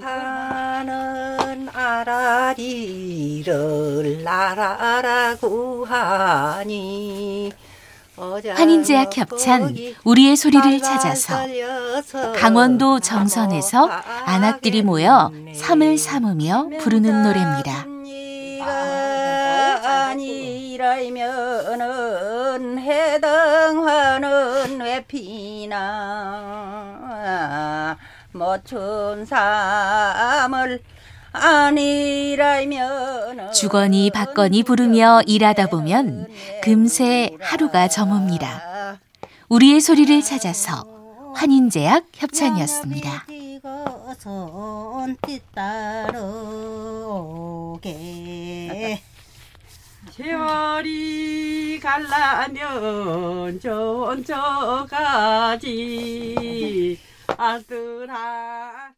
타는 아라리를 나라라고 하니 환인제약 협찬 우리의 소리를 찾아서 강원도 정선에서 안악들이 모여 삼을 삼으며 부르는 노래입니다. 아니라면은 해당화는 왜 피나 모춘 삼을 아니라면 주거니 받거니 부르며 일하다 보면 금세 하루가 저뭅니다. 우리의 소리를 찾아서 환인제약 협찬이었습니다. 세월이 갈라면 전저가지 아들아